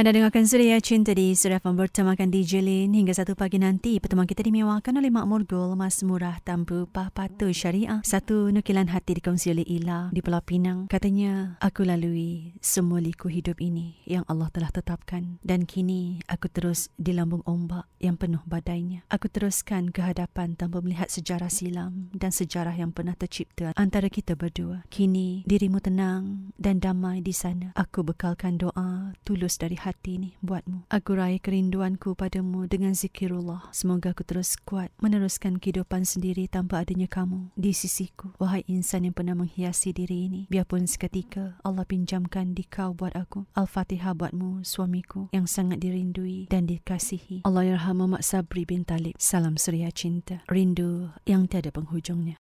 Anda dengarkan Suria Cinta di Suria Fan bertemakan DJ Lin hingga satu pagi nanti. Pertemuan kita dimewakan oleh Mak Murgul, Mas Murah Tanpa Pahpatu Syariah. Satu nukilan hati dikongsi oleh Ila di Pulau Pinang. Katanya, aku lalui semua liku hidup ini yang Allah telah tetapkan. Dan kini aku terus di lambung ombak yang penuh badainya. Aku teruskan ke hadapan tanpa melihat sejarah silam dan sejarah yang pernah tercipta antara kita berdua. Kini dirimu tenang dan damai di sana. Aku bekalkan doa tulus dari hati ini buatmu. Aku raih kerinduanku padamu dengan zikirullah. Semoga aku terus kuat meneruskan kehidupan sendiri tanpa adanya kamu di sisiku. Wahai insan yang pernah menghiasi diri ini. Biarpun seketika Allah pinjamkan di kau buat aku. Al-Fatihah buatmu suamiku yang sangat dirindui dan dikasihi. Allah yarham Muhammad Sabri bin Talib. Salam suria cinta. Rindu yang tiada penghujungnya.